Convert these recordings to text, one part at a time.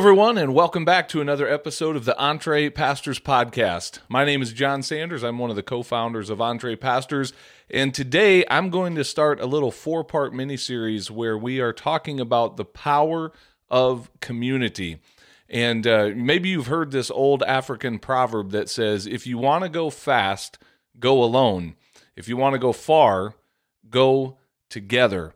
everyone, and welcome back to another episode of the EntrePastors Podcast. My name is John Sanders. I'm one of the co founders of EntrePastors. And today I'm going to start a little four part mini series where we are talking about the power of community. And uh, maybe you've heard this old African proverb that says, if you want to go fast, go alone. If you want to go far, go together.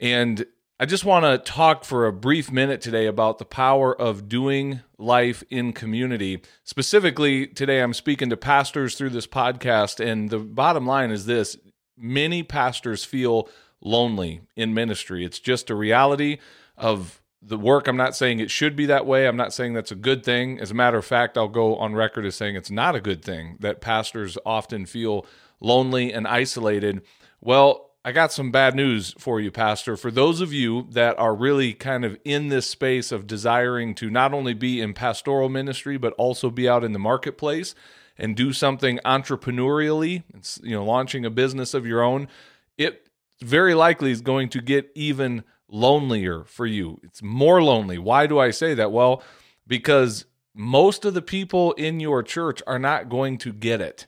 And I just want to talk for a brief minute today about the power of doing life in community. Specifically, today I'm speaking to pastors through this podcast, and the bottom line is this many pastors feel lonely in ministry. It's just a reality of the work. I'm not saying it should be that way. I'm not saying that's a good thing. As a matter of fact, I'll go on record as saying it's not a good thing that pastors often feel lonely and isolated. Well, I got some bad news for you, Pastor. For those of you that are really kind of in this space of desiring to not only be in pastoral ministry, but also be out in the marketplace and do something entrepreneurially, you know, launching a business of your own, it very likely is going to get even lonelier for you. It's more lonely. Why do I say that? Well, because most of the people in your church are not going to get it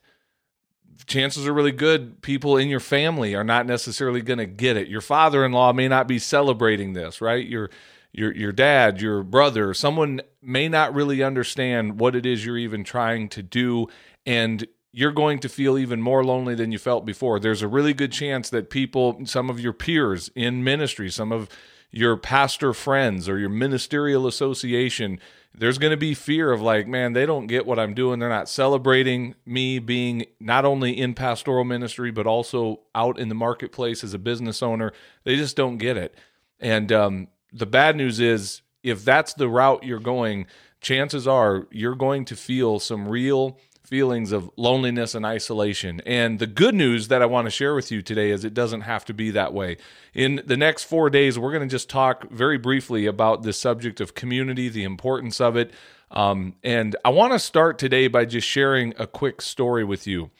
chances are really good people in your family are not necessarily going to get it. Your father-in-law may not be celebrating this, right? Your your your dad, your brother, someone may not really understand what it is you're even trying to do and you're going to feel even more lonely than you felt before. There's a really good chance that people, some of your peers in ministry, some of your pastor friends or your ministerial association there's going to be fear of like, man, they don't get what I'm doing. They're not celebrating me being not only in pastoral ministry, but also out in the marketplace as a business owner. They just don't get it. And um, the bad news is, if that's the route you're going, chances are you're going to feel some real feelings of loneliness and isolation. And the good news that I want to share with you today is it doesn't have to be that way. In the next four days, we're going to just talk very briefly about the subject of community, the importance of it. Um, and I want to start today by just sharing a quick story with you.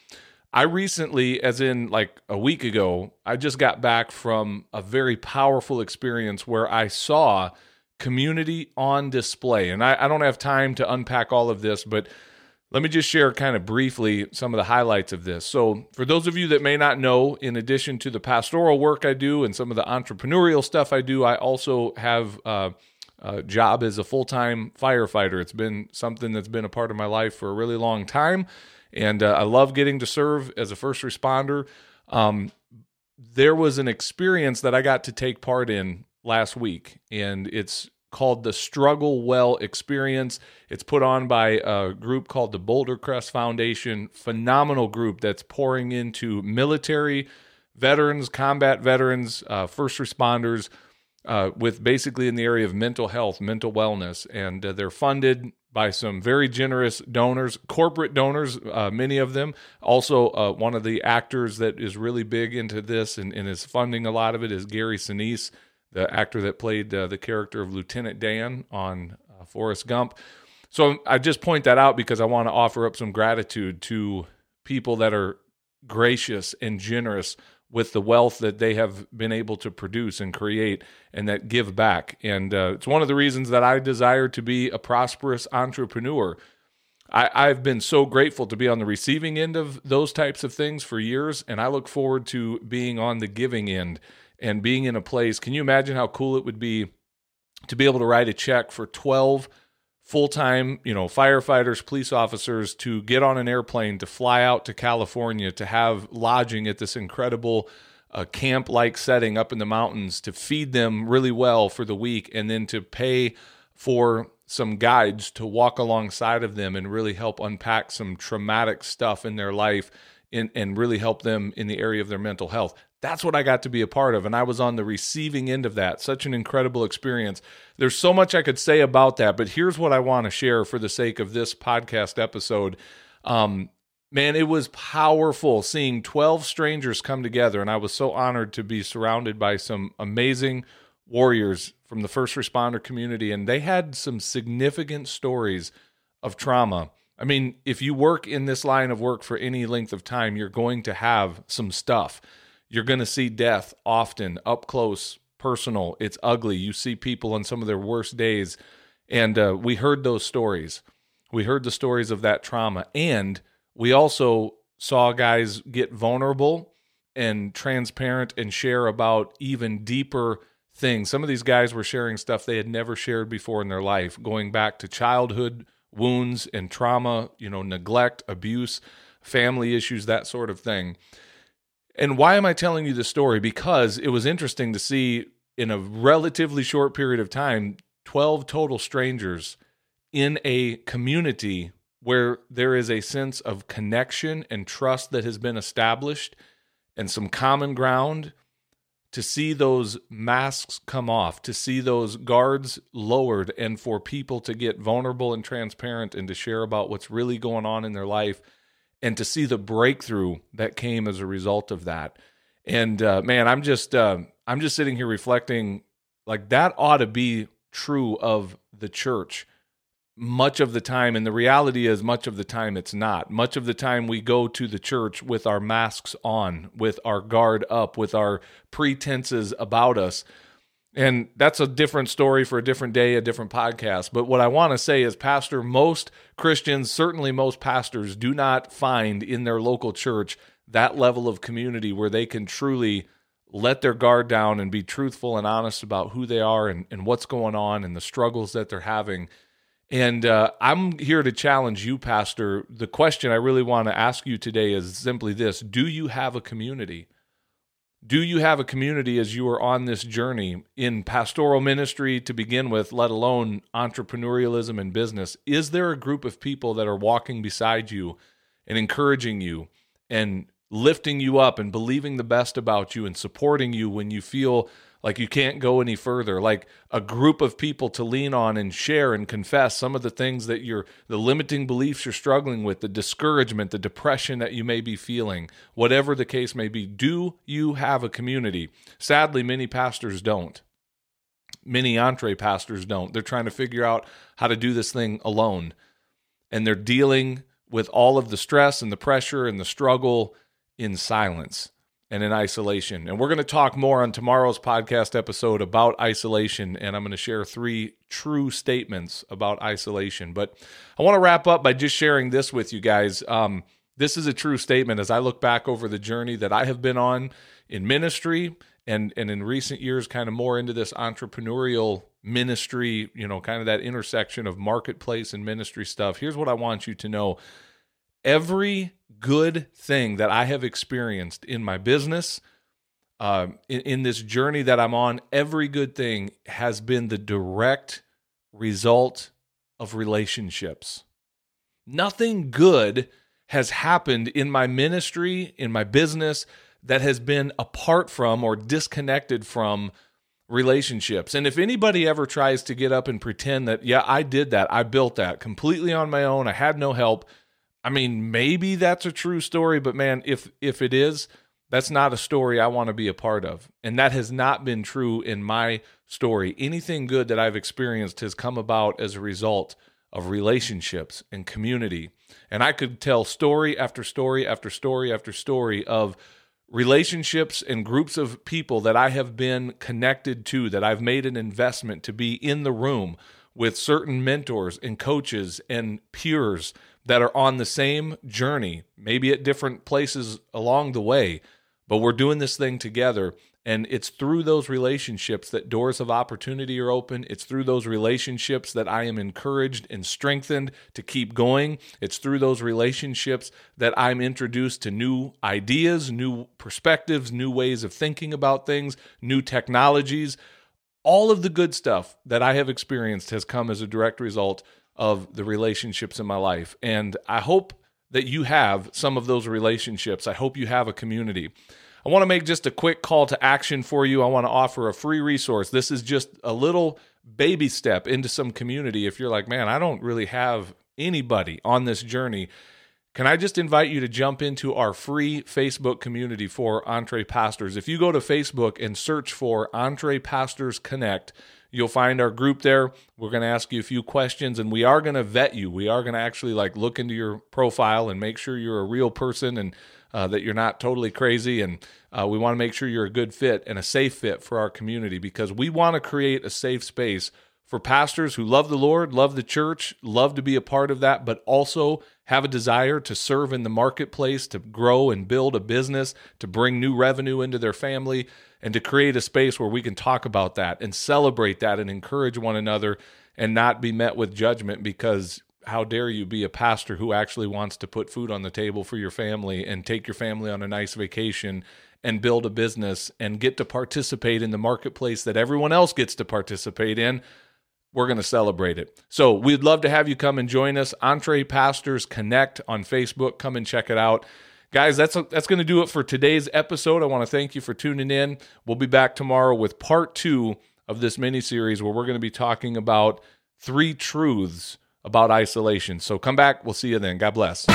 I recently, as in like a week ago, I just got back from a very powerful experience where I saw community on display. And I, I don't have time to unpack all of this, but let me just share kind of briefly some of the highlights of this. So, for those of you that may not know, in addition to the pastoral work I do and some of the entrepreneurial stuff I do, I also have uh, a job as a full time firefighter. It's been something that's been a part of my life for a really long time. And uh, I love getting to serve as a first responder. Um, there was an experience that I got to take part in last week, and it's called the Struggle Well Experience. It's put on by a group called the Boulder Crest Foundation. Phenomenal group that's pouring into military veterans, combat veterans, uh, first responders, uh, with basically in the area of mental health, mental wellness. And uh, they're funded by some very generous donors, corporate donors, uh, many of them. Also, uh, one of the actors that is really big into this and, and is funding a lot of it is Gary Sinise the actor that played uh, the character of Lieutenant Dan on uh, Forrest Gump. So I just point that out because I want to offer up some gratitude to people that are gracious and generous with the wealth that they have been able to produce and create and that give back. And uh, it's one of the reasons that I desire to be a prosperous entrepreneur. I, I've been so grateful to be on the receiving end of those types of things for years, and I look forward to being on the giving end and being in a place. Can you imagine how cool it would be to be able to write a check for 12 full-time, you know, firefighters, police officers to get on an airplane to fly out to California to have lodging at this incredible uh, camp-like setting up in the mountains to feed them really well for the week and then to pay for some guides to walk alongside of them and really help unpack some traumatic stuff in their life and, and really help them in the area of their mental health. That's what I got to be a part of. And I was on the receiving end of that. Such an incredible experience. There's so much I could say about that, but here's what I want to share for the sake of this podcast episode. Um, man, it was powerful seeing 12 strangers come together. And I was so honored to be surrounded by some amazing warriors from the first responder community. And they had some significant stories of trauma. I mean, if you work in this line of work for any length of time, you're going to have some stuff. You're going to see death often up close, personal. It's ugly. You see people on some of their worst days. And uh, we heard those stories. We heard the stories of that trauma. And we also saw guys get vulnerable and transparent and share about even deeper things. Some of these guys were sharing stuff they had never shared before in their life, going back to childhood wounds and trauma, you know, neglect, abuse, family issues, that sort of thing. And why am I telling you this story? Because it was interesting to see in a relatively short period of time 12 total strangers in a community where there is a sense of connection and trust that has been established and some common ground to see those masks come off, to see those guards lowered, and for people to get vulnerable and transparent and to share about what's really going on in their life, and to see the breakthrough that came as a result of that. And uh, man, I'm just uh, I'm just sitting here reflecting like that ought to be true of the church much of the time. And the reality is much of the time it's not. Much of the time we go to the church with our masks on with our guard up with our pretenses about us and that's a different story for a different day a different podcast but what i want to say is pastor most christians certainly most pastors do not find in their local church that level of community where they can truly let their guard down and be truthful and honest about who they are and, and what's going on and the struggles that they're having and uh, I'm here to challenge you, Pastor. The question I really want to ask you today is simply this Do you have a community? Do you have a community as you are on this journey in pastoral ministry to begin with, let alone entrepreneurialism and business? Is there a group of people that are walking beside you and encouraging you and lifting you up and believing the best about you and supporting you when you feel like you can't go any further. Like a group of people to lean on and share and confess some of the things that you're the limiting beliefs you're struggling with the discouragement the depression that you may be feeling whatever the case may be. Do you have a community? Sadly many pastors don't. Many EntrePastors don't. They're trying to figure out how to do this thing alone. And they're dealing with all of the stress and the pressure and the struggle in silence and in isolation. And we're going to talk more on tomorrow's podcast episode about isolation. And I'm going to share three true statements about isolation. But I want to wrap up by just sharing this with you guys. Um, this is a true statement as I look back over the journey that I have been on in ministry and, and in recent years, kind of more into this entrepreneurial ministry, you know, kind of that intersection of marketplace and ministry stuff. Here's what I want you to know every good thing that I have experienced in my business, uh, in, in this journey that I'm on, every good thing has been the direct result of relationships. Nothing good has happened in my ministry, in my business, that has been apart from or disconnected from relationships. And if anybody ever tries to get up and pretend that, yeah, I did that, I built that completely on my own, I had no help, I mean, maybe that's a true story, but man, if if it is, that's not a story I want to be a part of. And that has not been true in my story. Anything good that I've experienced has come about as a result of relationships and community. And I could tell story after story after story after story of relationships and groups of people that I have been connected to, that I've made an investment to be in the room with certain mentors and coaches and peers that are on the same journey, maybe at different places along the way, but we're doing this thing together. And it's through those relationships that doors of opportunity are open. It's through those relationships that I am encouraged and strengthened to keep going. It's through those relationships that I'm introduced to new ideas, new perspectives, new ways of thinking about things, new technologies. All of the good stuff that I have experienced has come as a direct result of the relationships in my life. And I hope that you have some of those relationships. I hope you have a community. I want to make just a quick call to action for you. I want to offer a free resource. This is just a little baby step into some community. If you're like, man, I don't really have anybody on this journey, can I just invite you to jump into our free Facebook community for EntrePastors? If you go to Facebook and search for EntrePastors Connect, You'll find our group there. We're going to ask you a few questions and we are going to vet you. We are going to actually like look into your profile and make sure you're a real person and uh, that you're not totally crazy. And uh, we want to make sure you're a good fit and a safe fit for our community because we want to create a safe space for pastors who love the Lord, love the church, love to be a part of that, but also have a desire to serve in the marketplace, to grow and build a business, to bring new revenue into their family, and to create a space where we can talk about that and celebrate that and encourage one another and not be met with judgment because how dare you be a pastor who actually wants to put food on the table for your family and take your family on a nice vacation and build a business and get to participate in the marketplace that everyone else gets to participate in we're going to celebrate it. So we'd love to have you come and join us. EntrePastors Connect on Facebook. Come and check it out. Guys, that's that's going to do it for today's episode. I want to thank you for tuning in. We'll be back tomorrow with part two of this mini series where we're going to be talking about three truths about isolation. So come back. We'll see you then. God bless.